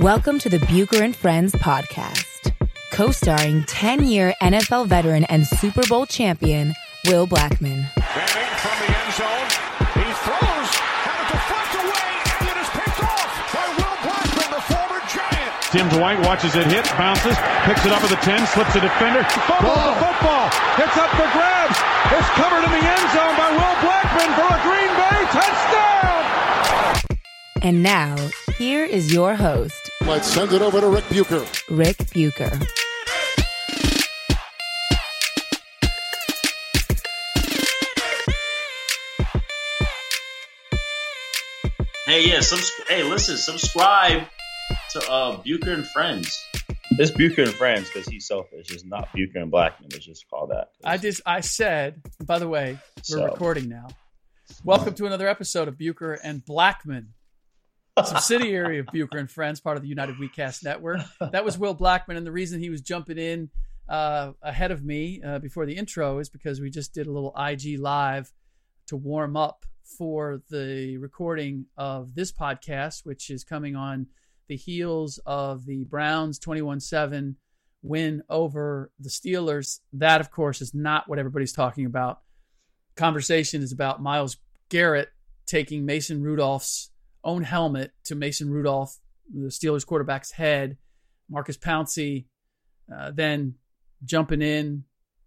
Welcome to the Bucher and Friends podcast, co-starring 10-year NFL veteran and Super Bowl champion Will Blackmon. Manning from the end zone. He throws. Had it deflect away, and it is picked off by Will Blackmon, the former Giant. Tim Dwight watches it hit, bounces, picks it up at the 10, slips a defender, fumbles the football. It's up for grabs. It's covered in the end zone by Will Blackmon for a Green Bay touchdown. And now, here is your host, Let's send it over to Ric Bucher. Ric Bucher. Hey, yeah, subs- hey, listen, subscribe to uh Bucher and Friends. It's Bucher and Friends because he's selfish. It's not Bucher and Blackmon. It's just called that. I just I said, by the way, we're So- recording now. Welcome to another episode of Bucher and Blackmon, subsidiary of Bucher and Friends, part of the United WeCast network. That was Will Blackmon, and the reason he was jumping in uh, ahead of me uh, before the intro is because we just did a little IG live to warm up for the recording of this podcast, which is coming on the heels of the Browns 21 7 win over the Steelers. That, of course, is not what everybody's talking about. Conversation is about Myles Garrett taking Mason Rudolph's own helmet to Mason Rudolph, the Steelers quarterback's head. Maurkice Pouncey uh, then jumping in,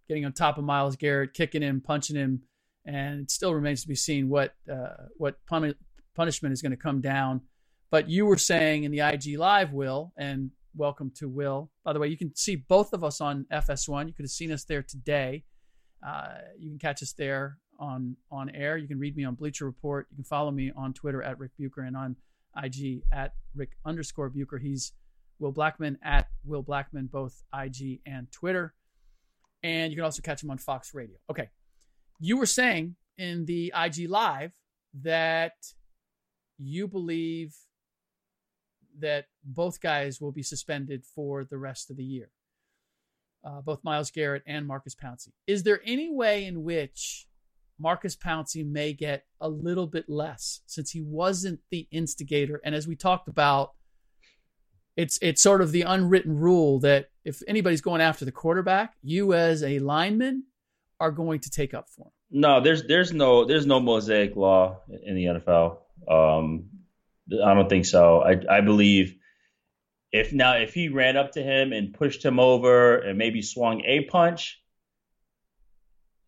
getting on top of Myles Garrett, kicking him, punching him, and it still remains to be seen what uh, what puni- punishment is going to come down. But you were saying in the IG Live, Will, and welcome to Will. By the way, you can see both of us on FS1. You could have seen us there today. Uh, you can catch us there on on air. You can read me on Bleacher Report. You can follow me on Twitter at Ric Bucher and on IG at Ric underscore Bucher. He's Will Blackmon at Will Blackmon, both IG and Twitter. And you can also catch him on Fox Radio. Okay. You were saying in the IG Live that you believe that both guys will be suspended for the rest of the year, uh, both Myles Garrett and Maurkice Pouncey. Is there any way in which Maurkice Pouncey may get a little bit less since he wasn't the instigator? And as we talked about, it's it's sort of the unwritten rule that if anybody's going after the quarterback, you as a lineman are going to take up for him. No, there's there's no there's no mosaic law in the NFL. Um, I don't think so. I I believe if now if he ran up to him and pushed him over and maybe swung a punch,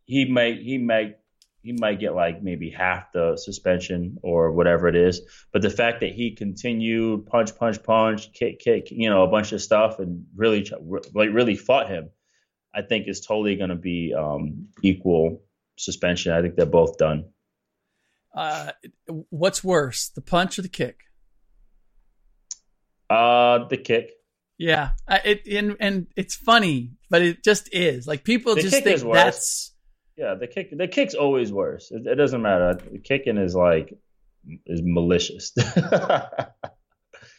he might he might he might get like maybe half the suspension or whatever it is. But the fact that he continued punch punch punch kick kick you know a bunch of stuff and really like really fought him, I think is totally going to be um, equal suspension. I think they're both done. Uh, what's worse, the punch or the kick? Uh, the kick. Yeah, it and and it's funny, but it just is. Like people The just think that's Yeah, the kick. The kick's always worse. It, it doesn't matter. The kicking is like is malicious. right.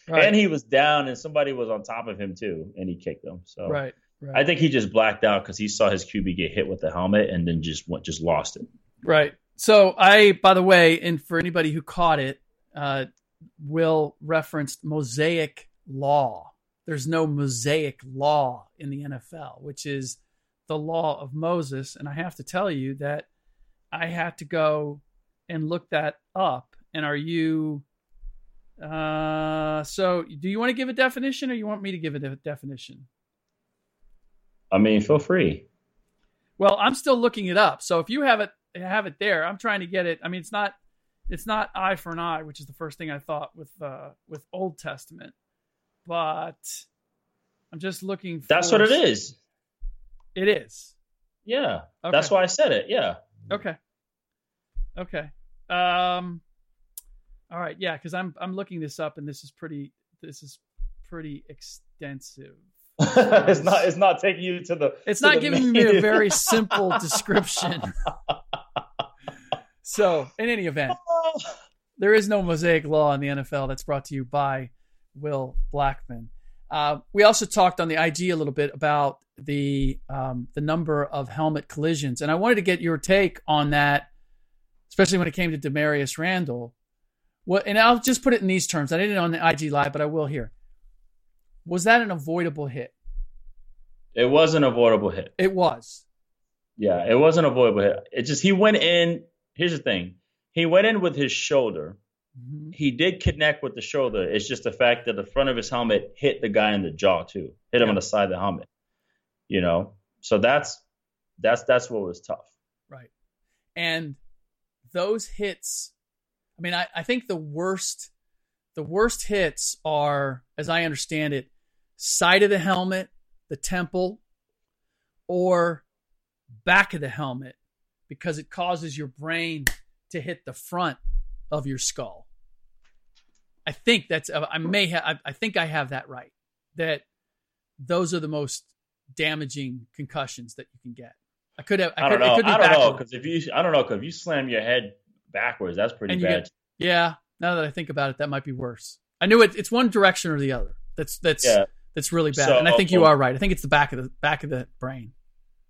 And he was down, and somebody was on top of him too, and he kicked him. So right, right, I think he just blacked out because he saw his QB get hit with the helmet, and then just went just lost it. right. So I, by the way, and for anybody who caught it, uh, Will referenced mosaic law. There's no mosaic law in the NFL, which is the law of Moses. And I have to tell you that I had to go and look that up. And are you Uh, so do you want to give a definition, or you want me to give a de- definition? I mean, feel free. Well, I'm still looking it up. So if you have it have it there, I'm trying to get it. I mean, it's not it's not eye for an eye, which is the first thing I thought with uh with Old Testament, but I'm just looking. For, That's what it is. It is. Yeah, Okay. that's why I said it. Yeah. Okay. Okay. Um. All right. Yeah, because I'm I'm looking this up, and this is pretty this is pretty extensive. it's not. It's not taking you to the. It's to not the giving me a very simple description. so, in any event, there is no mosaic law in the NFL. That's brought to you by Will Blackmon. Uh, we also talked on the IG a little bit about the um, the number of helmet collisions, and I wanted to get your take on that, especially when it came to Damarious Randall. What? And I'll just put it in these terms. I didn't on the IG live, but I will here. Was that an avoidable hit? It was an avoidable hit. It was. Yeah, it was an avoidable hit. It just he went in. Here's the thing. He went in with his shoulder. Mhm. He did connect with the shoulder. It's just the fact that the front of his helmet hit the guy in the jaw too. Hit him Yeah. on the side of the helmet. You know. So that's that's that's what was tough. Right. And those hits, I mean, I, I think the worst the worst hits are, as I understand it, side of the helmet, the temple, or back of the helmet, because it causes your brain to hit the front of your skull. I think that's uh, I may have I, I think I have that right. That those are the most damaging concussions that you can get. I could have. I, I could, don't know. Could be I don't know because if you I don't know because if you slam your head backwards, that's pretty And bad. get- Yeah. Now that I think about it, that might be worse. I knew it. It's one direction or the other. That's that's Yeah. that's really bad. So- and I think you oh, oh. are right. I think it's the back of the back of the brain.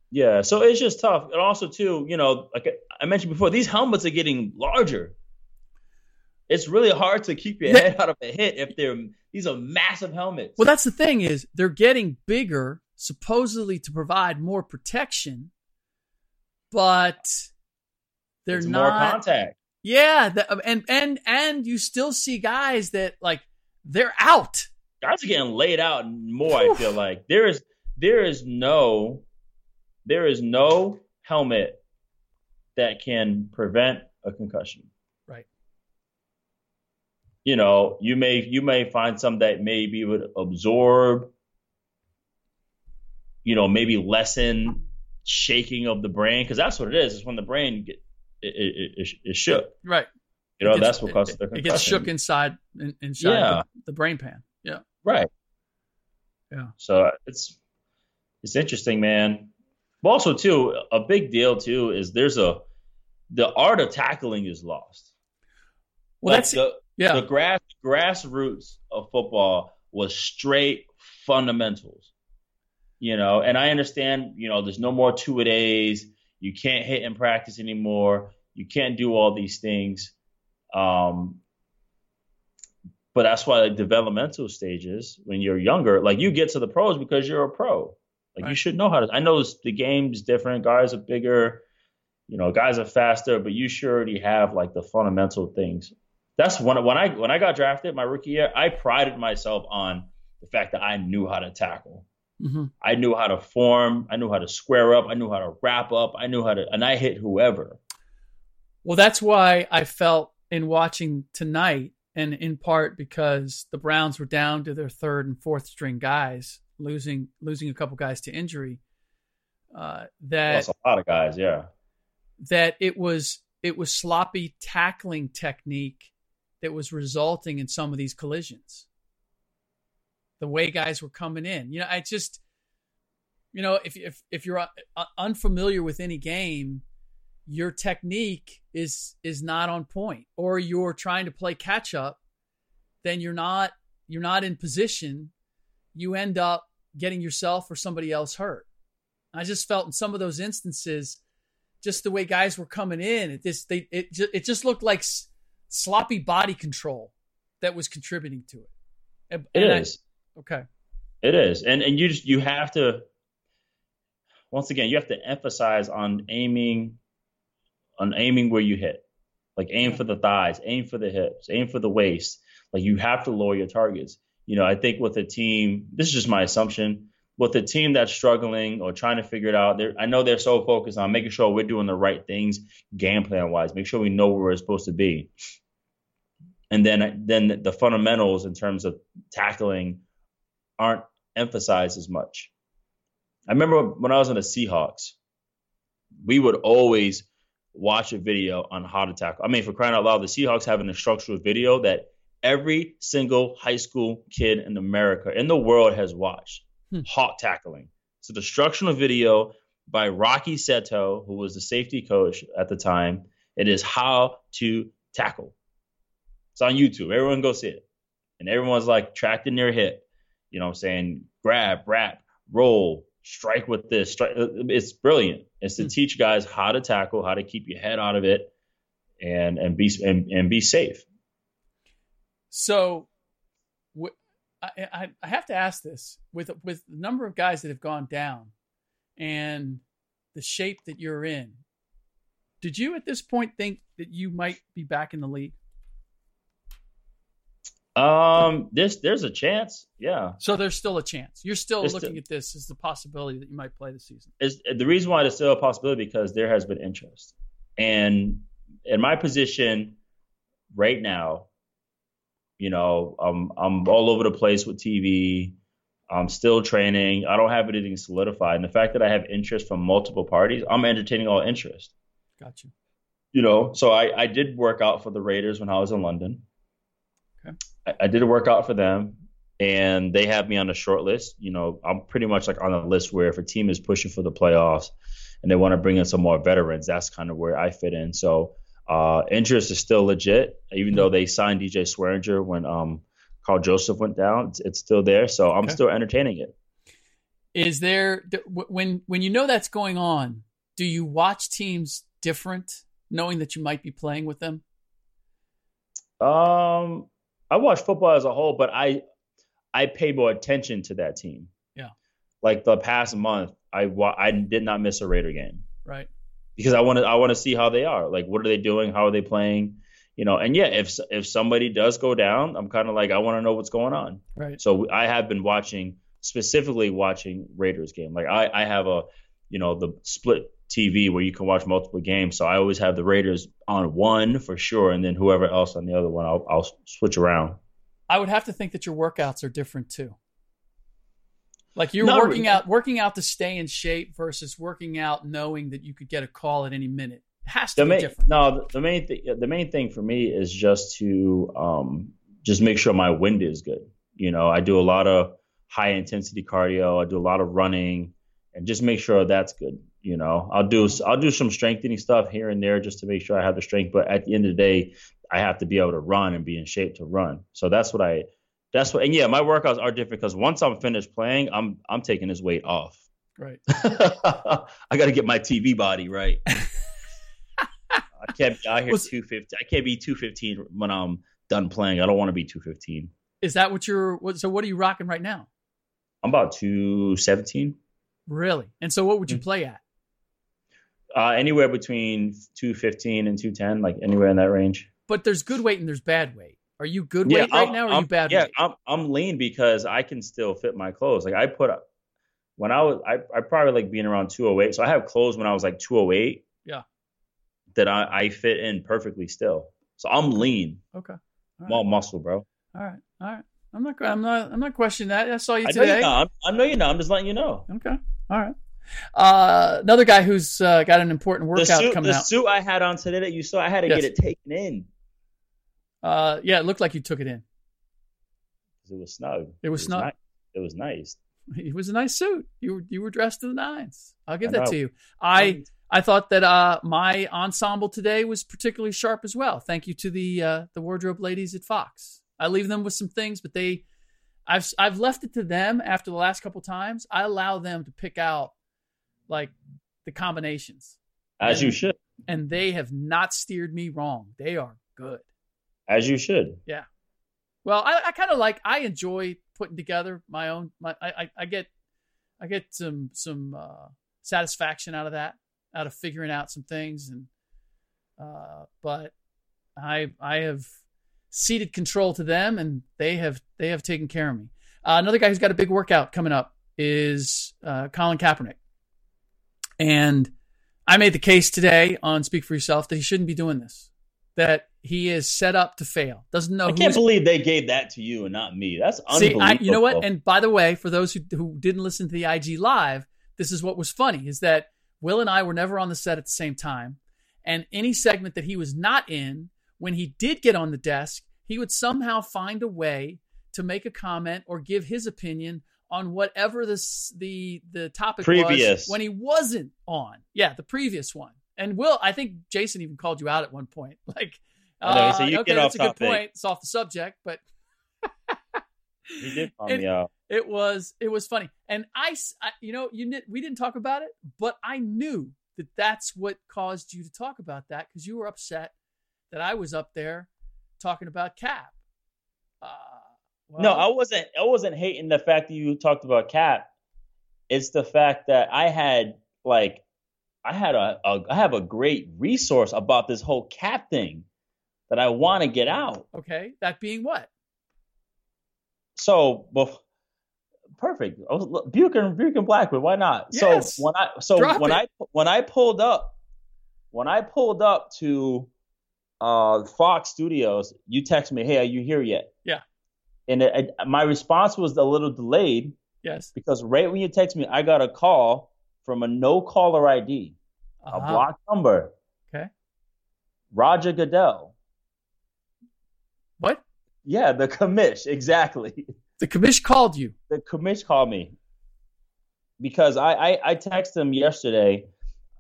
Yeah, so it's just tough. And also too, you know, like I mentioned before, these helmets are getting larger. It's really hard to keep your head out of a hit if they're these are massive helmets. Well, that's the thing is they're getting bigger, supposedly to provide more protection, but they're it's not. more contact. Yeah, the, um, and and and you still see guys that like they're out. Guys are getting laid out more. I feel like there is there is no there is no helmet that can prevent a concussion. You know, you may you may find some that maybe would absorb, you know, maybe lessen shaking of the brain because that's what it is. It's when the brain get it, it, it, it shook. Right. You know, gets- that's what causes the concussion. it gets shook inside inside Yeah. the, the brain pan. Yeah. Right. Yeah. So it's it's interesting, man. But also too, a big deal too is there's a the art of tackling is lost. Well, Like that's the, yeah. the grass grassroots of football was straight fundamentals. You know, and I understand, you know, there's no more two a days. You can't hit in practice anymore. You can't do all these things. Um, but that's why the developmental stages, when you're younger, like you get to the pros because you're a pro. Like you should know how to. I know the game's different. Guys are bigger, you know, guys are faster, but you sure already have like the fundamental things. That's when when I when I got drafted my rookie year, I prided myself on the fact that I knew how to tackle. Mhm. I knew how to form. I knew how to square up. I knew how to wrap up. I knew how to, and I hit whoever. Well, that's why I felt in watching tonight, and in part because the Browns were down to their third and fourth string guys, losing losing a couple guys to injury. Uh, that That's a lot of guys. Yeah. that it was it was sloppy tackling technique that was resulting in some of these collisions. The way guys were coming in, you know, I just, you know, if if if you're uh, unfamiliar with any game, your technique is is not on point, or you're trying to play catch up, then you're not you're not in position. You end up getting yourself or somebody else hurt. I just felt in some of those instances just the way guys were coming in. It just they it just, it just looked like sloppy body control that was contributing to it. And- It and I- okay. It is, and and you just you have to. Once again, you have to emphasize on aiming, on aiming where you hit, like aim for the thighs, aim for the hips, aim for the waist. Like you have to lower your targets. You know, I think with a team, this is just my assumption. With a team that's struggling or trying to figure it out, I know they're so focused on making sure we're doing the right things game plan wise, make sure we know where we're supposed to be. And then then the fundamentals in terms of tackling aren't emphasized as much. I remember when I was on the Seahawks, we would always watch a video on how to tackle. I mean, for crying out loud, the Seahawks have an instructional video that every single high school kid in America, in the world, has watched. Hmm. Hawk tackling. It's an instructional video by Rocky Seto, who was the safety coach at the time. It is how to tackle. It's on YouTube. Everyone go see it. And everyone's like tracking their hip. You know what I'm saying? Grab, wrap, roll, strike with this. Strike. It's brilliant. It's to hmm. teach guys how to tackle, how to keep your head out of it, and and be and, and be safe. So, I, I have to ask this with with the number of guys that have gone down, and the shape that you're in. Did you at this point think that you might be back in the league? Um, there's there's a chance, yeah. So there's still a chance. You're still there's looking still, at this as the possibility that you might play the season. Is the reason why there's still a possibility because there has been interest, and in my position right now, you know, I'm I'm all over the place with TV. I'm still training. I don't have anything solidified, and the fact that I have interest from multiple parties, I'm entertaining all interest. Gotcha. You know, so I I did work out for the Raiders when I was in London. Okay. I, I did a workout for them and they have me on a short list. You know, I'm pretty much like on a list where if a team is pushing for the playoffs and they want to bring in some more veterans, that's kind of where I fit in. So uh, interest is still legit, even though they signed DJ Swearinger when um, Karl Joseph went down. It's, it's still there, so I'm okay. still entertaining it. Is there when when you know that's going on? Do you watch teams different, knowing that you might be playing with them? Um, I watch football as a whole, but I I pay more attention to that team. Yeah. Like the past month, I I did not miss a Raider game. Right. Because I want to I want to see how they are. Like what are they doing? How are they playing? You know, and yeah, if if somebody does go down, I'm kind of like I want to know what's going on. Right. So I have been watching specifically watching Raiders game. Like I I have a you know the split TV where you can watch multiple games. So I always have the Raiders on one for sure, and then whoever else on the other one, I'll, I'll switch around. I would have to think that your workouts are different too. Like you're Not working really. out, working out to stay in shape versus working out knowing that you could get a call at any minute. It has to the be main, different. No, the main thing, the main thing for me is just to um, just make sure my wind is good. You know, I do a lot of high intensity cardio. I do a lot of running, and just make sure that's good. You know, I'll do I'll do some strengthening stuff here and there just to make sure I have the strength. But at the end of the day, I have to be able to run and be in shape to run. So that's what I that's what and yeah, my workouts are different because once I'm finished playing, I'm I'm taking this weight off. Right. I got to get my TV body right. I can't be out here two fifty. I can't be two fifteen when I'm done playing. I don't want to be two fifteen. Is that what you're? What, so what are you rocking right now? I'm about two seventeen. Really? And so what would you mm-hmm. play at? Uh, anywhere between 215 and 210, like anywhere in that range. But there's good weight and there's bad weight. Are you good yeah, weight right I'm, now or are I'm, you bad yeah, weight? I'm, I'm lean because I can still fit my clothes. Like I put up, when I was, I, I probably like being around 208. So I have clothes when I was like 208. Yeah. That I, I fit in perfectly still. So I'm lean. Okay. All I'm all muscle, bro. All right. All right. I'm not. I'm not. I'm not questioning that. I saw you today. I know you're not. I know not. I'm just letting you know. Okay. All right. Uh, another guy who's uh, got an important workout the suit, coming the out. The suit I had on today that you saw, I had to yes. get it taken in. Uh, yeah, it looked like you took it in. It was snug. It was, it snug. it was nice. It was a nice suit. You were you were dressed to the nines. I'll give I that know. to you. I I thought that uh, my ensemble today was particularly sharp as well. Thank you to the uh, the wardrobe ladies at Fox. I leave them with some things, but they I've I've left it to them after the last couple times. I allow them to pick out like the combinations. As and, you should. And they have not steered me wrong. They are good. As you should. Yeah. Well, I, I kind of like I enjoy putting together my own my I, I get I get some some uh, satisfaction out of that, out of figuring out some things and uh but I I have ceded control to them, and they have they have taken care of me. Uh, another guy who's got a big workout coming up is uh, Colin Kaepernick, and I made the case today on Speak for Yourself that he shouldn't be doing this. That he is set up to fail. Doesn't know. I can't believe they gave that to you and not me. That's See, unbelievable. I, you know what? And by the way, for those who, who didn't listen to the IG live, this is what was funny: is that Will and I were never on the set at the same time, and any segment that he was not in, when he did get on the desk, he would somehow find a way to make a comment or give his opinion on whatever this the the topic Previous. was when he wasn't on. Yeah, the previous one. And Will, I think Jason even called you out at one point. Like, I know, uh, "You okay, get that's off a good topic." point. It's off the subject, but He did call me out. it was it was funny. And I, you know, you we didn't talk about it, but I knew that that's what caused you to talk about that because you were upset that I was up there talking about Cap. Uh, well, no, I wasn't. I wasn't hating the fact that you talked about Cap. It's the fact that I had like, I had a, a I have a great resource about this whole cat thing that I want to get out. okay. That being what? So, bef- perfect. I was, look, Buchanan, Buchanan Blackwood. Why not? Yes. So when I so Drop when it. I when I pulled up when I pulled up to uh Fox Studios, you text me, "Hey, are you here yet?" Yeah. And it, it- my response was a little delayed Yes. because right when you text me, I got a call from a no caller ID, a Uh-huh. blocked number. Okay. Roger Goodell. What? Yeah, the commish, exactly. The commish called you. the commish called me because I, I I texted him yesterday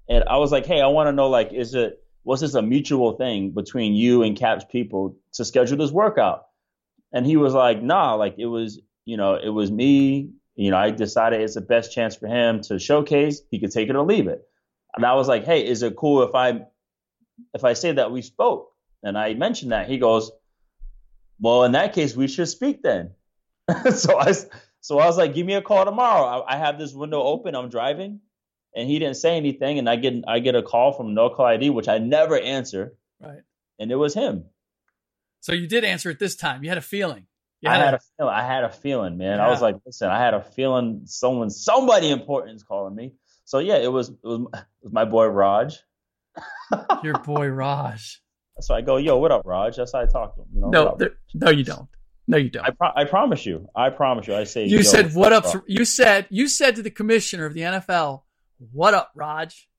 and I was like, hey, I want to know like, is it was this a mutual thing between you and Caps people to schedule this workout? And he was like, nah, like it was, you know, it was me. You know, I decided it's the best chance for him to showcase. He could take it or leave it. And I was like, hey, is it cool if I if I say that we spoke? And I mentioned that. He goes, well, in that case, we should speak then. so I so I was like, give me a call tomorrow. I, I have this window open. I'm driving, and he didn't say anything. And I get I get a call from no call ID, which I never answer, Right. and it was him. So you did answer it this time. You had a feeling. You I had had a- a feeling. I had a feeling, man. I was like, listen, I had a feeling someone somebody important is calling me. So yeah, it was it was, it was my boy Raj. your boy Raj. So I go, yo, what up, Raj? That's how I talk to him. You know, No, there, no, you don't. No, you don't. I pro- I promise you. I promise you. I say you yo, said what up? Raj?" You said you said to the commissioner of the NFL, "What up, Raj?"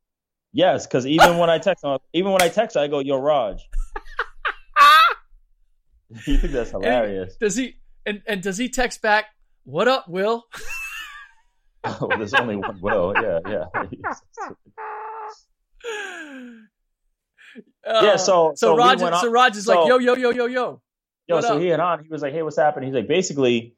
Yes, because even when I text, him, even when I text, I go, "Yo, Raj." you think that's hilarious? Does he and and does he text back, "What up, Will?" oh, there's only one Will. Yeah, yeah. Uh, Yeah, so- so so we Raj went on- so Raj is like, "Yo, yo, yo, yo, yo." Yo, What so up? he and on, he was like, "Hey, what's happening?" He's like, basically,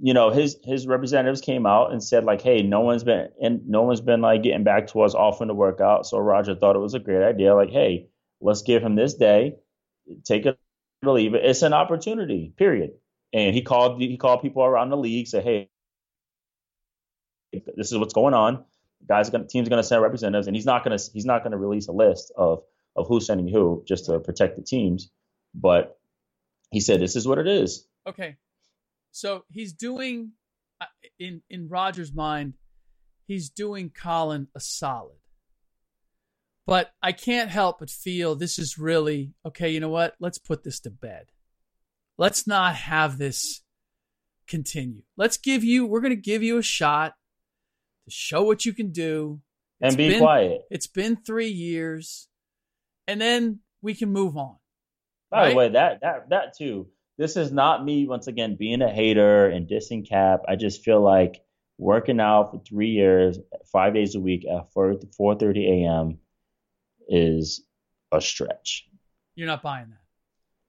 you know, his his representatives came out and said like, "Hey, no one's been and no one's been like getting back to us offering to work out." So Roger thought it was a great idea. Like, hey, let's give him this day, take it or leave it. It's an opportunity, period. And he called he called people around the league, said, "Hey, this is what's going on. Guys, gonna, teams are going to send representatives, and he's not going to he's not going to release a list of of who's sending who just to protect the teams, but." He said, "This is what it is." Okay, so he's doing uh, in in Rogers' mind, he's doing Colin a solid. But I can't help but feel this is really okay. You know what? Let's put this to bed. Let's not have this continue. Let's give you. We're going to give you a shot to show what you can do. and It's be been- quiet. It's been three years, and then we can move on. By right? the way, that that that too. This is not me once again being a hater and dissing Cap. I just feel like working out for three years, five days a week at four four thirty a.m. is a stretch. You're not buying that.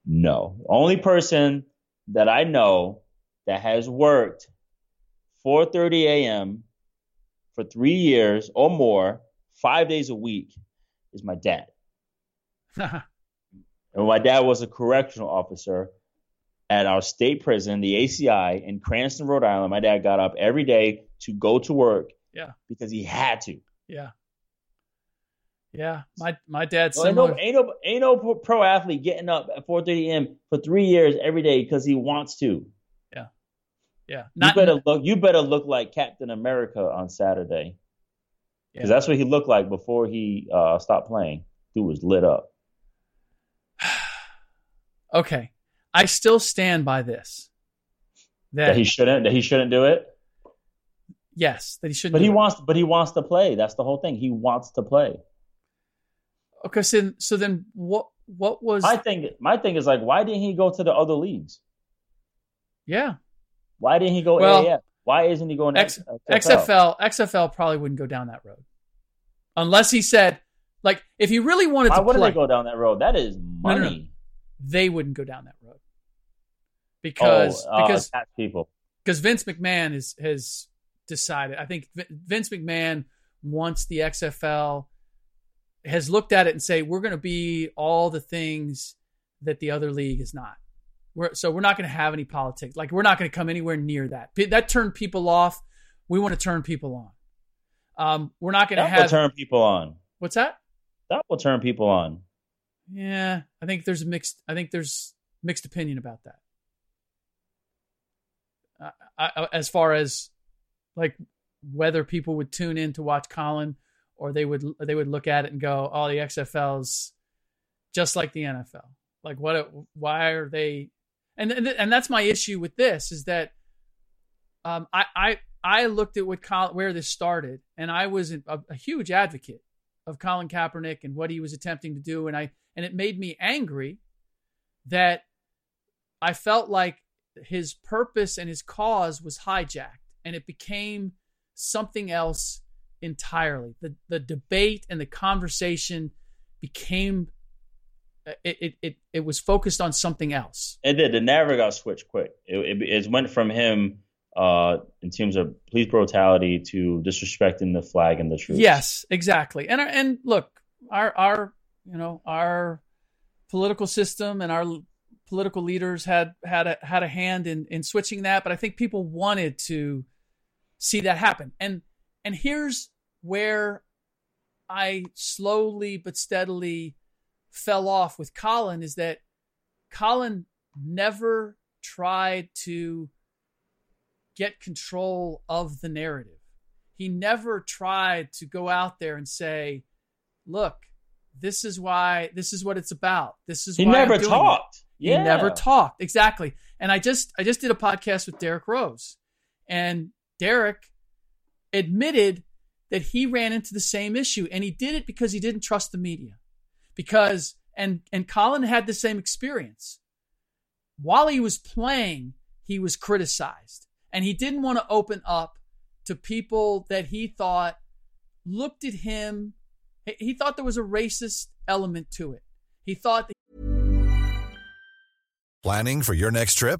No, only person that I know that has worked 4:30 a.m. for three years or more, five days a week, is my dad. And my dad was a correctional officer at our state prison, the ACI in Cranston, Rhode Island. My dad got up every day to go to work yeah. because he had to. Yeah. Yeah, my my dad's Well, ain't, no, ain't no ain't no pro athlete getting up at 4:30 a.m. for three years every day because he wants to. Yeah, You better look. You better look like Captain America on Saturday because Yeah. that's what he looked like before he uh, stopped playing. Dude was lit up. okay. I still stand by this. That, That he shouldn't. That he shouldn't do it. yes, that he shouldn't. But he it. wants. But he wants to play. That's the whole thing. He wants to play. Okay, so then, so then what? What was? My thing. My thing is like, why didn't he go to the other leagues? yeah, Why didn't he go Well, AAF? Why isn't he going X- XFL? XFL XFL probably wouldn't go down that road unless he said like if he really wanted Why to wouldn't play, they go down that road? That is no, no. money. they wouldn't go down that road because oh, uh, because people. because Vince McMahon is, has decided. I think Vi- Vince McMahon wants the XFL has looked at it and say we're going to be all the things that the other league is not. We're, so we're not going to have any politics. Like we're not going to come anywhere near that. That turned people off. We want to turn people on. Um, we're not going to have turn people on. what's that? That will turn people on. Yeah, I think there's a mixed. I think there's mixed opinion about that. Uh, I, as far as like whether people would tune in to watch Colin, or they would they would look at it and go, "Oh, the XFL's just like the NFL." Like, what? Why are they? And and, and that's my issue with this is that um, I I I looked at what Colin, where this started, and I was a, a huge advocate of Colin Kaepernick and what he was attempting to do, and I and it made me angry that I felt like his purpose and his cause was hijacked, and it became something else entirely. The the debate and the conversation became it it it, it was focused on something else. It did. The narrative got switched quick. It, it, it went from him uh, in terms of police brutality to disrespecting the flag and the troops. Yes, exactly. And and look, our our you know our political system and our political leaders had had a had a hand in in switching that, but I think people wanted to see that happen. And and here's where I slowly but steadily fell off with Colin is that Colin never tried to get control of the narrative. He never tried to go out there and say, "Look, this is why this is what it's about. This is He never doing it." talked. He never talked. Exactly. And I just I just did a podcast with Derrick Rose. And Derrick admitted that he ran into the same issue and he did it because he didn't trust the media. Because and and Colin had the same experience. While he was playing, he was criticized. And he didn't want to open up to people that he thought looked at him he- thought there was a racist element to it. He thought Planning for your next trip?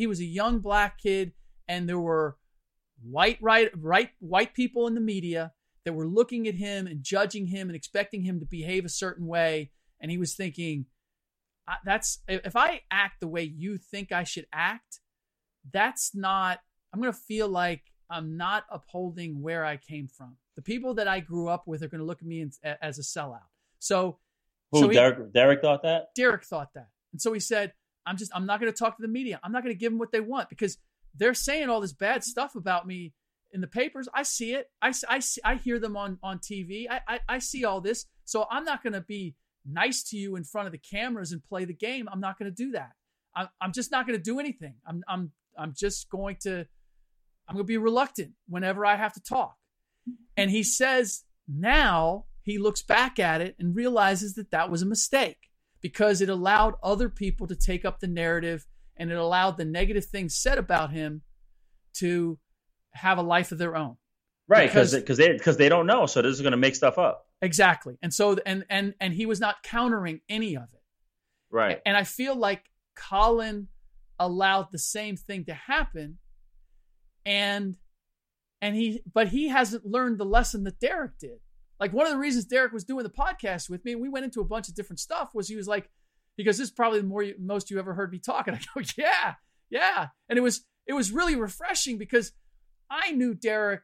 He was a young black kid and there were white right right white people in the media that were looking at him and judging him and expecting him to behave a certain way and he was thinking that's if i act the way you think i should act that's not i'm going to feel like i'm not upholding where i came from the people that i grew up with are going to look at me as, as a sellout so Who so he- Derrick? Derrick thought that. Derrick thought that. And so he said, I'm just, I'm not going to talk to the media. I'm not going to give them what they want because they're saying all this bad stuff about me in the papers. I see it. I, I, see, I hear them on, on TV. I, I, I see all this. So I'm not going to be nice to you in front of the cameras and play the game. I'm not going to do that. I'm, I'm just not going to do anything. I'm, I'm, I'm just going to, I'm going to be reluctant whenever I have to talk. And he says now he looks back at it and realizes that that was a mistake because it allowed other people to take up the narrative and it allowed the negative things said about him to have a life of their own. Right, because Because- they because they don't know, so this is going to make stuff up. Exactly. And so and and and he was not countering any of it. Right. And I feel like Colin allowed the same thing to happen and and he but he hasn't learned the lesson that Derrick did. Like one of the reasons Derrick was doing the podcast with me, and we went into a bunch of different stuff, was he was like, because this is probably the more you, most you ever heard me talk, and I go, yeah, yeah, and it was it was really refreshing because I knew Derrick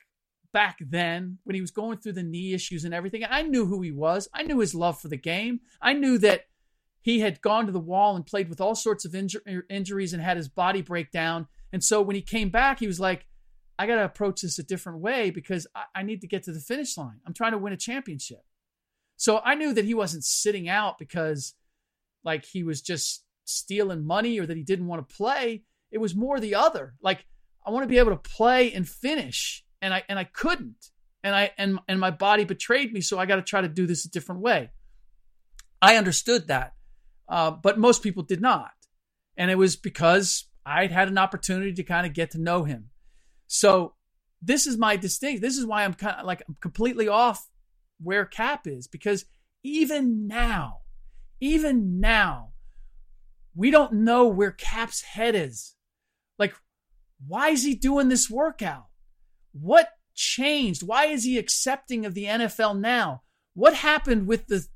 back then when he was going through the knee issues and everything. I knew who he was. I knew his love for the game. I knew that he had gone to the wall and played with all sorts of injur- injuries and had his body break down. And so when he came back, he was like, I got to approach this a different way because I, I need to get to the finish line. I'm trying to win a championship. So I knew that he wasn't sitting out because like he was just stealing money or that he didn't want to play. It was more the other. Like I want to be able to play and finish and I and I couldn't. And I and and my body betrayed me, so I got to try to do this a different way. I understood that. Uh, but most people did not. And it was because I'd had an opportunity to kind of get to know him so this is my distinct. This is why I'm kind of like I'm completely off where Cap is because even now, even now, we don't know where Cap's head is. Like, why is he doing this workout? What changed? Why is he accepting of the NFL now? What happened with the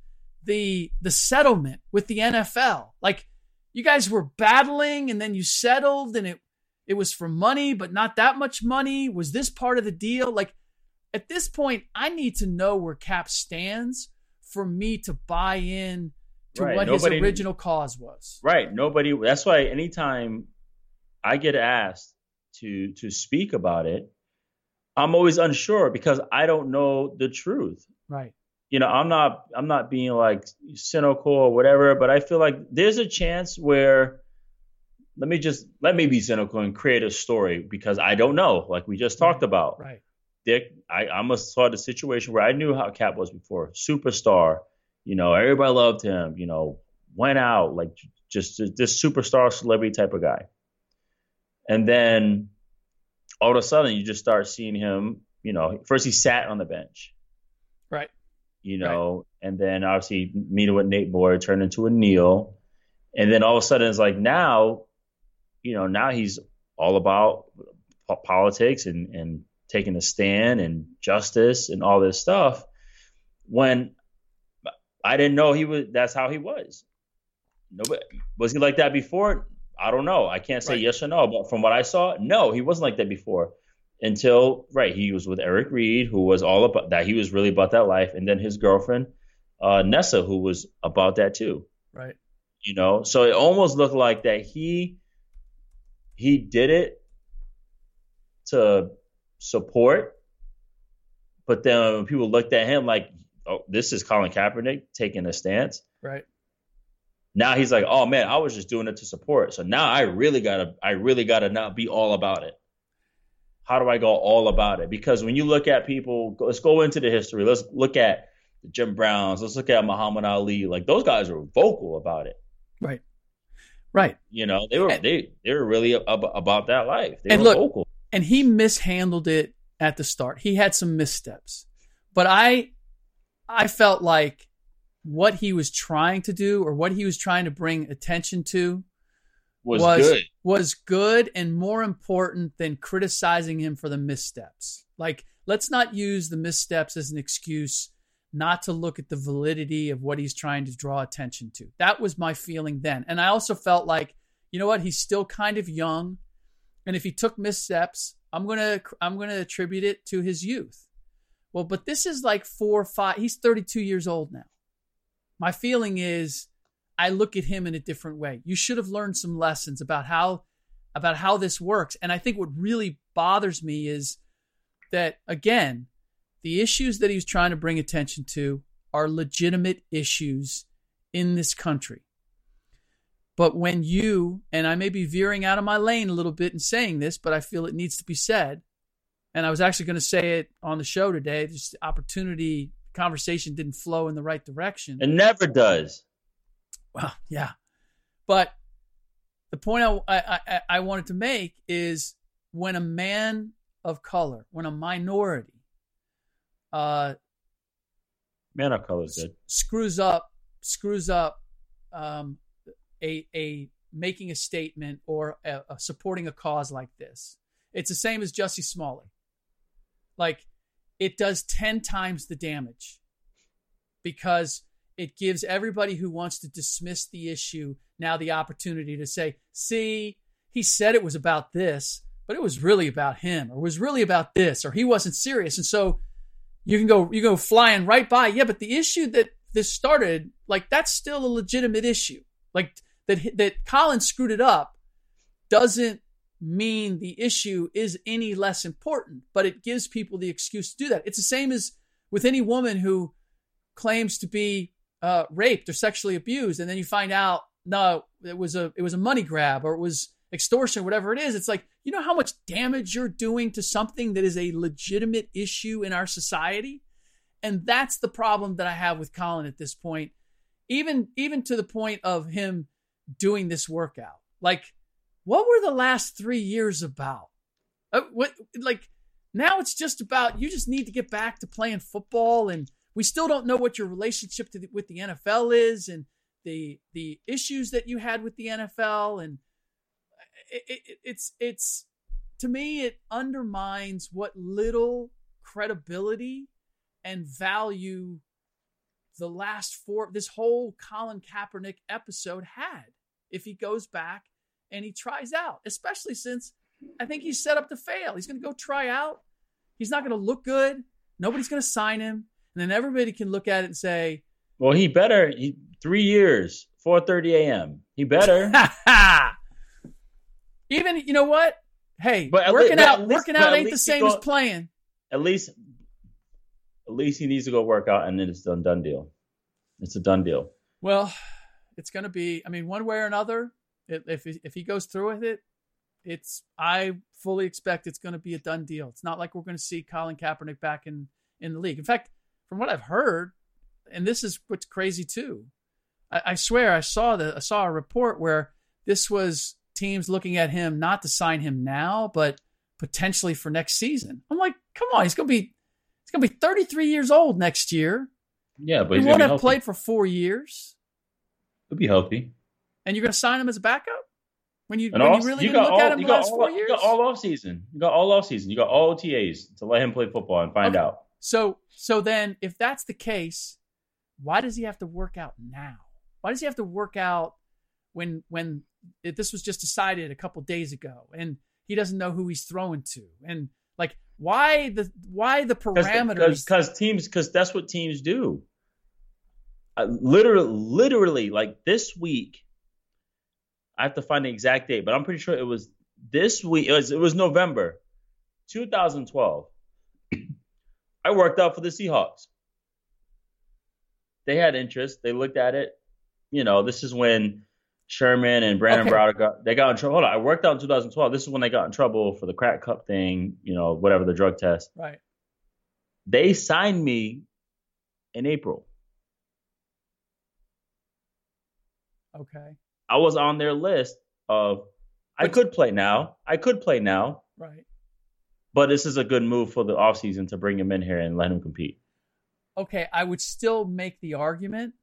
the the settlement with the NFL? Like, you guys were battling and then you settled and it it was for money, but not that much money. Was this part of the deal? Like at this point, I need to know where Cap stands for me to buy in to right. what Nobody, his original cause was. Right. Nobody. That's why anytime I get asked to to speak about it, I'm always unsure because I don't know the truth. Right. You know, I'm not I'm not being like cynical or whatever, but I feel like there's a chance where let me just let me be cynical and create a story because I don't know, like we just talked mm-hmm. about. Right. Dick, I, I almost saw the situation where I knew how Cap was before. Superstar, you know, everybody loved him, you know, went out, like just this superstar celebrity type of guy. And then all of a sudden you just start seeing him, you know, first he sat on the bench. Right. You know, right. and then obviously meeting with Nate Boyer turned into a Neil. And then all of a sudden it's like now you know, now he's all about politics and, and taking a stand and justice and all this stuff. When I didn't know he was, that's how he was. Nobody was he like that before? I don't know. I can't say right. yes or no, but from what I saw, no, he wasn't like that before. Until right, he was with Eric Reid, who was all about that. He was really about that life, and then his girlfriend, uh, Nessa, who was about that too. Right. You know, so it almost looked like that he he did it to support, but then when people looked at him like, oh, this is Colin Kaepernick taking a stance. Right. Now he's like, oh man, I was just doing it to support. So now I really gotta, I really gotta not be all about it. How do I go all about it? Because when you look at people, let's go into the history. Let's look at Jim Browns. Let's look at Muhammad Ali. Like those guys were vocal about it. Right. Right. You know, they were and, they they were really ab- about that life. They and were look, vocal. And he mishandled it at the start. He had some missteps. But I I felt like what he was trying to do or what he was trying to bring attention to was, was good. Was good and more important than criticizing him for the missteps. Like let's not use the missteps as an excuse not to look at the validity of what he's trying to draw attention to. That was my feeling then. And I also felt like, you know what, he's still kind of young. And if he took missteps, I'm going to I'm going to attribute it to his youth. Well, but this is like 4 or 5 he's 32 years old now. My feeling is I look at him in a different way. You should have learned some lessons about how about how this works. And I think what really bothers me is that again, the issues that he's trying to bring attention to are legitimate issues in this country. But when you, and I may be veering out of my lane a little bit in saying this, but I feel it needs to be said. And I was actually going to say it on the show today. Just opportunity, conversation didn't flow in the right direction. It never does. Well, yeah. But the point I, I, I wanted to make is when a man of color, when a minority uh, Man up color is good. screws up screws up um, a a making a statement or a, a supporting a cause like this. It's the same as Jussie Smollett. Like it does ten times the damage because it gives everybody who wants to dismiss the issue now the opportunity to say, "See, he said it was about this, but it was really about him, or was really about this, or he wasn't serious." And so you can go you go flying right by. Yeah but the issue that this started like that's still a legitimate issue. Like that that colin screwed it up doesn't mean the issue is any less important but it gives people the excuse to do that. It's the same as with any woman who claims to be uh, raped or sexually abused and then you find out no it was a it was a money grab or it was extortion whatever it is it's like you know how much damage you're doing to something that is a legitimate issue in our society? And that's the problem that i have with colin at this point even even to the point of him doing this workout. Like what were the last three years about? Uh, what like now it's just about you just need to get back to playing football and we still don't know what your relationship to the, with the nfl is and the the issues that you had with the nfl and it, it, it's it's to me it undermines what little credibility and value the last four this whole Colin Kaepernick episode had if he goes back and he tries out, especially since I think he's set up to fail. He's going to go try out. He's not going to look good. Nobody's going to sign him, and then everybody can look at it and say, "Well, he better he, three years, four thirty a.m. He better." Even you know what? Hey, But working out least- working out ain't the same go- as playing. at least, at least he needs to go work out, and then it's done. Done deal. It's a done deal. Well, it's going to be. I mean, one way or another, if if he- if he goes through with it, it's. I fully expect it's going to be a done deal. It's not like we're going to see Colin Kaepernick back in in the league. In fact, from what I've heard, and this is what's crazy too. I, I swear I saw the I saw a report where this was teams looking at him not to sign him now, but potentially for next season. I'm like, come on, he's going to be he's to be 33 years old next year. Yeah, but He won't have healthy. played for four years. He'll be healthy. and you're going to sign him as a backup when you And when all, you really you look all, at him you the got last all, four you got all off season. You got all off season. You got all OTAs to let him play football and find Okay. out. So so then if that's the case, why does he have to work out now? Why does he have to work out when when it, this was just decided a couple days ago and he doesn't know who he's throwing to and like why the why the parameters because teams because that's what teams do. Uh, literally, literally, like this week, I have to find the exact date, but I'm pretty sure it was this week. It was it was November, 2012. I worked out for the Seahawks. They had interest. They looked at it. You know, this is when Sherman and Brandon Okay. Browner got they got in trouble. Hold on, I worked out in 2012. This is when they got in trouble for the crack cup thing. You know, whatever the drug test. right They signed me in April. okay I was on their list of I could play now. I could play now, right but this is a good move for the offseason to bring him in here and let him compete. okay I would still make the argument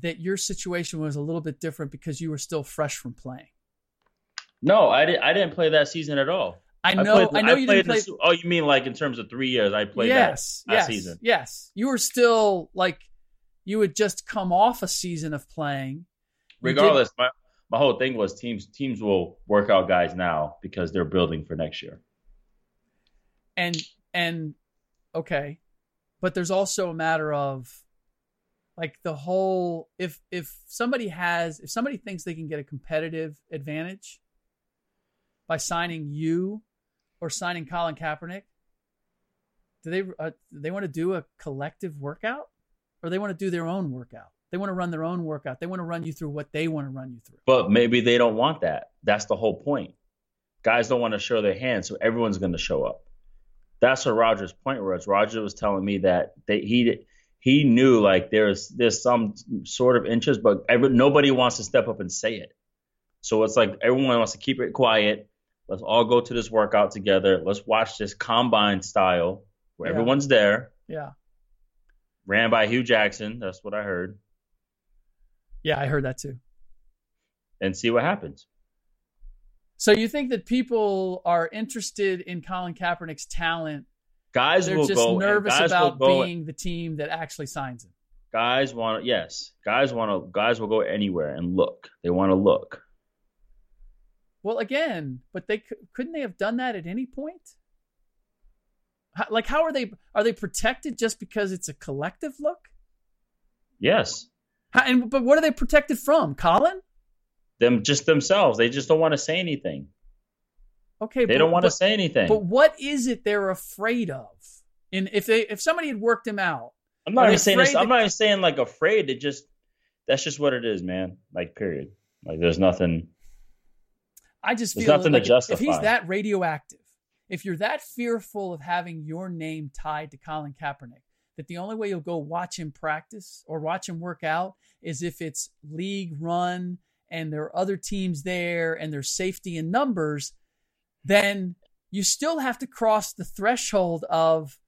that your situation was a little bit different because you were still fresh from playing No, I didn't. I didn't play that season at all. I know played- I know you played didn't play the oh, you mean like in terms of three years? I played yes, that, that yes, season. Yes, you were still like you had just come off a season of playing. You Regardless, my my whole thing was teams teams will work out guys now because they're building for next year. and and okay, but there's also a matter of like the whole if if somebody has if somebody thinks they can get a competitive advantage by signing you or signing Colin Kaepernick, do they uh, do they want to do a collective workout or they want to do their own workout? They want to run their own workout. They want to run you through what they want to run you through. But maybe they don't want that. That's the whole point. Guys don't want to show their hands, so everyone's going to show up. That's what Roger's point was. Roger was telling me that they, he he knew like there's there's some sort of interest, but every, nobody wants to step up and say it. So it's like everyone wants to keep it quiet. Let's all go to this workout together. Let's watch this combine style where Yeah. everyone's there. Yeah. ran by Hue Jackson. That's what I heard. Yeah, I heard that too. And see what happens. So you think that people are interested in Colin Kaepernick's talent? Guys They're will just go. nervous about being the team that actually signs him. Guys want yes. Guys want to. Guys will go anywhere and look. They want to look. Well, again, but they couldn't they have done that at any point? How, like, how are they? Are they protected just because it's a collective look? Yes, How, and but what are they protected from? Colin? them just themselves. They just don't want to say anything. Okay, They but- don't want to say anything. But what is it they're afraid of? And if they if somebody had worked him out, I'm not even saying this. afraid I'm not even saying like afraid. It just that's just what it is, man. Like period. Like there's nothing. I just There's feel nothing to like if he's that radioactive, if you're that fearful of having your name tied to Colin Kaepernick, that the only way you'll go watch him practice or watch him work out is if it's league run and there are other teams there and there's safety in numbers, then you still have to cross the threshold of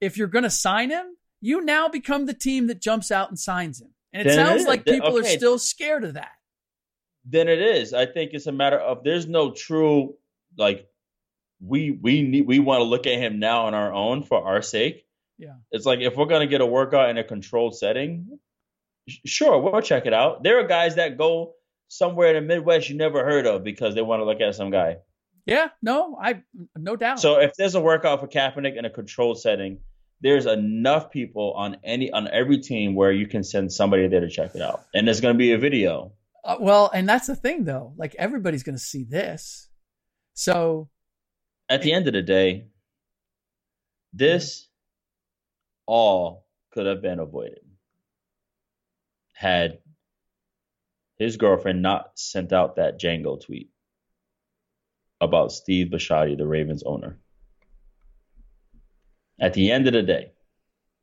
if you're going to sign him, you now become the team that jumps out and signs him. And it Then sounds is. like Then- people are still scared of that. Then it is. I think it's a matter of there's no true like we we need we want to look at him now on our own for our sake. Yeah. It's like if we're gonna get a workout in a controlled setting, sh- sure, we'll check it out. There are guys that go somewhere in the Midwest you never heard of because they want to look at some guy. Yeah, no, I no doubt. So if there's a workout for Kaepernick in a controlled setting, there's enough people on any on every team where you can send somebody there to check it out, and there's going to be a video. Uh, well, and that's the thing, though. Like everybody's going to see this, so At the end of the day, this all could have been avoided had his girlfriend not sent out that Django tweet about Steve Bisciotti, the Ravens owner. At the end of the day,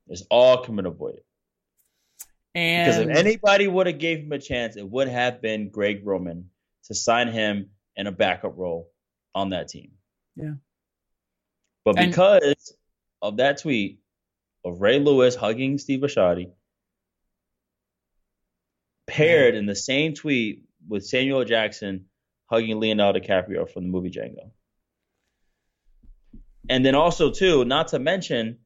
it's all have been avoided. Because and if anybody would have gave him a chance, it would have been Greg Roman to sign him in a backup role on that team. Yeah. But And- because of that tweet of Ray Lewis hugging Steve Bisciotti, paired in the same tweet with Samuel Jackson hugging Leonardo DiCaprio from the movie Django. And then also too, not to mention,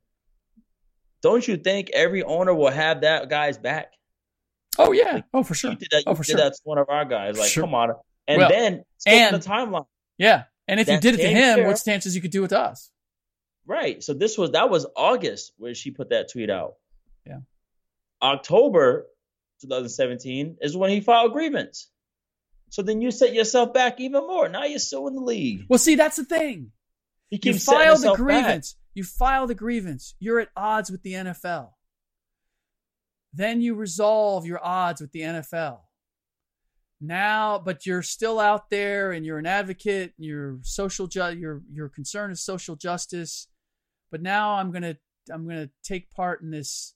don't you think every owner will have that guy's back? oh yeah, oh for sure, You did that. oh for did sure, that to one of our guys. Like, Sure. come on. And Well, then and- the timeline. yeah. And if you did it to him, year- the chances you could do with us? Right. So this was that was August where she put that tweet out. Yeah. October 2017 is when he filed grievance. So then you set yourself back even more. Now you're still in the league. Well, see, that's the thing. He You file the himself back. grievance. You file the grievance. You're at odds with the NFL. Then you resolve your odds with the NFL. Now, but you're still out there and you're an advocate, and you're social ju- your your concern is social justice. But now I'm going to I'm going to take part in this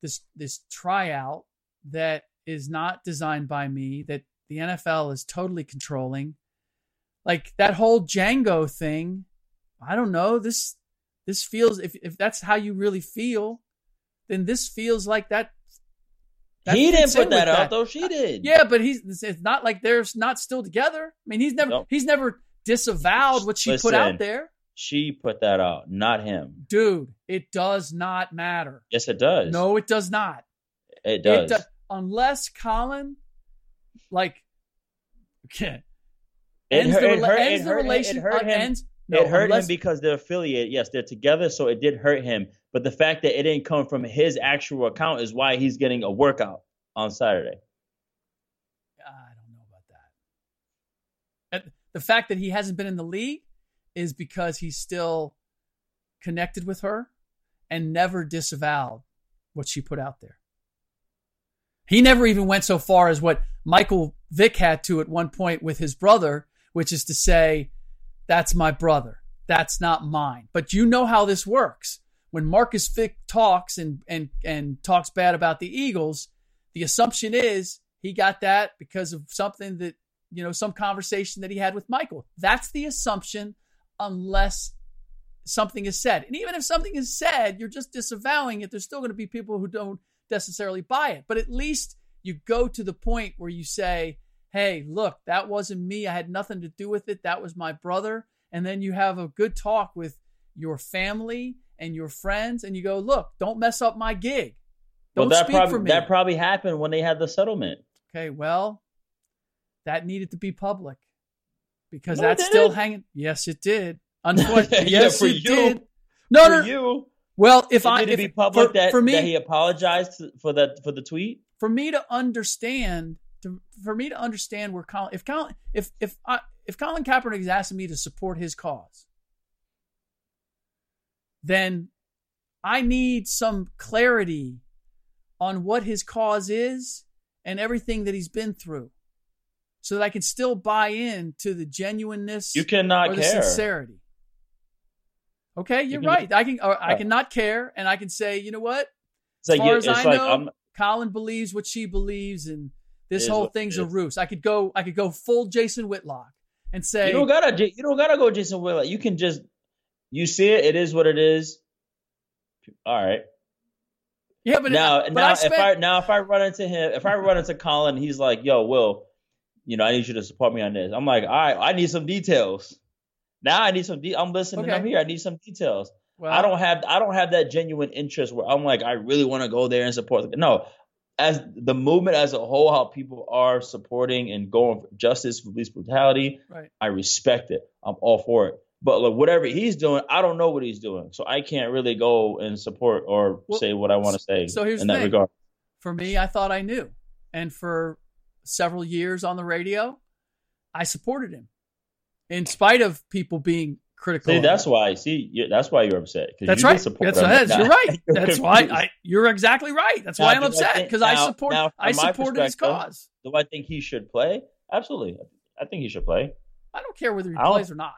this this tryout that is not designed by me that the NFL is totally controlling. Like that whole Django thing, I don't know. This this feels if if that's how you really feel, then this feels like that. that he didn't put that out though. She uh, did. Yeah, but he's it's not like they're not still together. I mean, he's never Nope. he's never disavowed what she put out there. She put that out, not him. Dude, it does not matter. Yes, it does. No, it does not. it does. It do- unless Colin, like, okay, It ends hurt- the, it rela- hurt- it ends the hurt- it hurt uh, him. ends, no, it hurt unless- him because they're affiliated. Yes, they're together, so it did hurt him. But the fact that it didn't come from his actual account is why he's getting a workout on Saturday. I don't know about that. And The fact that he hasn't been in the league is because he's still connected with her and never disavowed what she put out there. He never even went so far as what Michael Vick had to at one point with his brother, which is to say, that's my brother. That's not mine. But you know how this works. When Marcus Vick talks and, and, and talks bad about the Eagles, the assumption is he got that because of something that, you know, some conversation that he had with Michael. That's the assumption, unless something is said. And even if something is said, you're just disavowing it. There's still going to be people who don't necessarily buy it. But at least you go to the point where you say, hey, look, that wasn't me. I had nothing to do with it. That was my brother. And then you have a good talk with your family and your friends, and you go, look, don't mess up my gig. Don't well, that speak probably for me. that probably happened when they had the settlement. okay, well, that needed to be public because No, that's still hanging. Yes, it did. Unfortunately, Yeah, yes, for it you. did. No, For no. you, Well, if if I it if, be public for, that, for me that he apologized for that for the tweet. For me to understand to, for me to understand where Colin if Colin if if I, if Colin Kaepernick is asking me to support his cause, then I need some clarity on what his cause is and everything that he's been through, so that I can still buy in to the genuineness You cannot or the care. sincerity. Okay, you're can- right. I can or I uh. Yeah. can not care, and I can say, you know what? It's like as far as I like know, I'm- Colin believes what she believes, and this whole thing's a ruse. I could go, I could go full Jason Whitlock and say, You don't gotta. You don't gotta go Jason Whitlock. You can just. You see it. It is what it is. All right. yeah, but now, but now, I if I now if I run into him, if I run into Colin, he's like, "Yo, Will, you know, I need you to support me on this." I'm like, "All right, I need some details." Now I need some. De- I'm listening. Okay. I'm here. I need some details. Well, I don't have. I don't have that genuine interest where I'm like, I really want to go there and support. No, as the movement as a whole, how people are supporting and going for justice for police brutality, right. I respect it. I'm all for it. But like whatever he's doing, I don't know what he's doing, so I can't really go and support or Well, say what I want to say so here's in that thing. regard. For me, I thought I knew, and for several years on the radio, I supported him, in spite of people being critical. See, that's why. See, that's why you're upset. That's you right. That's, you're right. That's why. I. You're exactly right. That's Now, why I'm upset because I now- support. now, I supported his cause. Do I think he should play? Absolutely. I think he should play. I don't care whether he plays or not.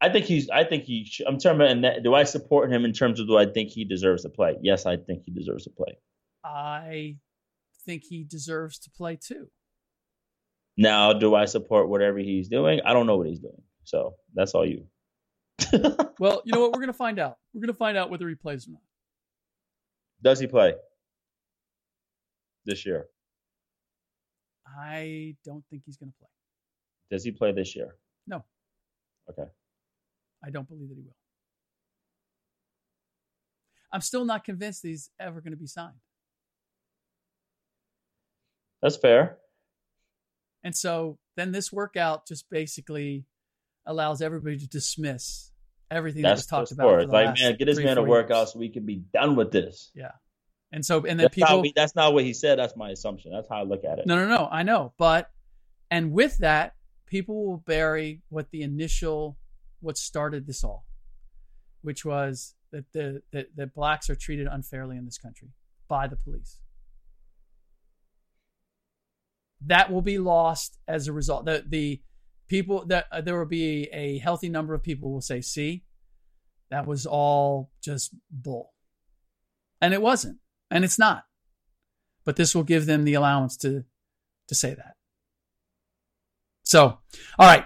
I think he's. I think he. Should, I'm talking about. In that, do I support him in terms of do I think he deserves to play? Yes, I think he deserves to play. I think he deserves to play too. Now, do I support whatever he's doing? I don't know what he's doing. So that's all you. Well, you know what? We're gonna find out. We're gonna find out whether he plays or not. Does he play this year? I don't think he's gonna play. Does he play this year? No. Okay. I don't believe that he will. I'm still not convinced that he's ever going to be signed. That's fair. And so then this workout just basically allows everybody to dismiss everything that was That's talked about. sport. For the Like, man, get this man a workout years. so we can be done with this. Yeah. And so, and then That's, people. We, that's not what he said. That's my assumption. That's how I look at it. No, no, no. I know, but and with that, people will bury what the initial, what started this all, which was that the that, that blacks are treated unfairly in this country by the police. That will be lost as a result. The the people that uh, there will be a healthy number of people will say, "See, that was all just bull," and it wasn't, and it's not but this will give them the allowance to to say that. So, all right,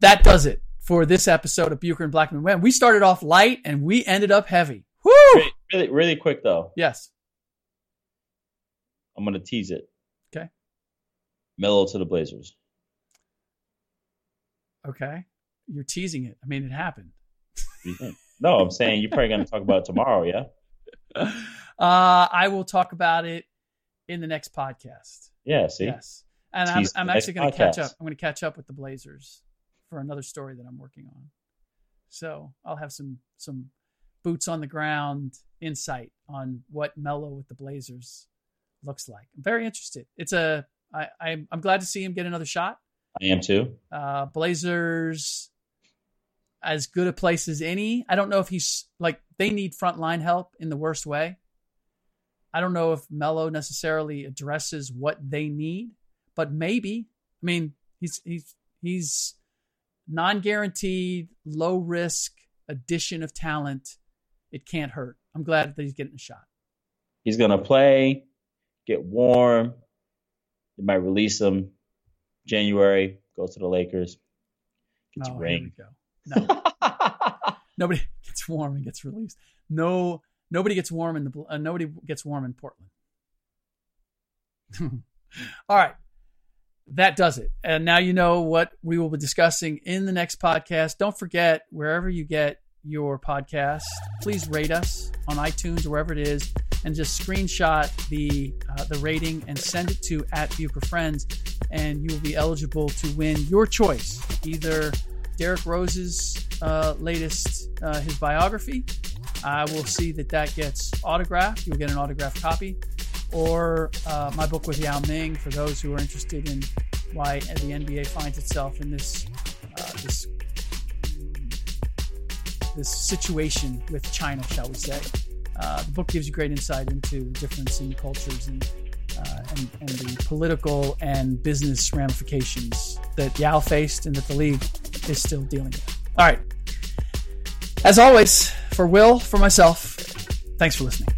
that does it for this episode of Bucher and Blackmon. When we started off light and we ended up heavy. Woo! Really, really, really quick though. Yes. I'm gonna tease it. Okay. Melo to the Blazers. Okay. You're teasing it. I mean, it happened. What do you think? no, I'm saying you're probably gonna talk about it tomorrow. Yeah. Uh, I will talk about it in the next podcast. Yeah. See. Yes. And I'm, I'm actually going to catch up. I'm going to catch up with the Blazers for another story that I'm working on. So I'll have some some boots on the ground insight on what Melo with the Blazers looks like. I'm very interested. It's a I, I'm I'm glad to see him get another shot. I am too. Uh, Blazers as good a place as any. I don't know if he's like they need frontline help in the worst way. I don't know if Melo necessarily addresses what they need, but maybe. I mean, he's he's he's non-guaranteed, low risk addition of talent. It can't hurt. I'm glad that he's getting a shot. He's gonna play, get warm. They might release him January. goes to the Lakers. Gets a here ring. we go. No. nobody gets warm and gets released. No, nobody gets warm in the uh, nobody gets warm in Portland. All right, that does it. And now you know what we will be discussing in the next podcast. Don't forget wherever you get your podcast, please rate us on iTunes or wherever it is, and just screenshot the uh, the rating and send it to at Bucher Friends, and you will be eligible to win your choice, either Derrick Rose's uh, latest uh, his biography. I will see that that gets autographed. You'll get an autographed copy, or uh, my book with Yao Ming for those who are interested in why the NBA finds itself in this uh, this this situation with China, shall we say. Uh, the book gives you great insight into the difference in cultures and, uh, and, and the political and business ramifications that Yao faced and that the league is still dealing with. All right. As always, for Will, for myself, thanks for listening.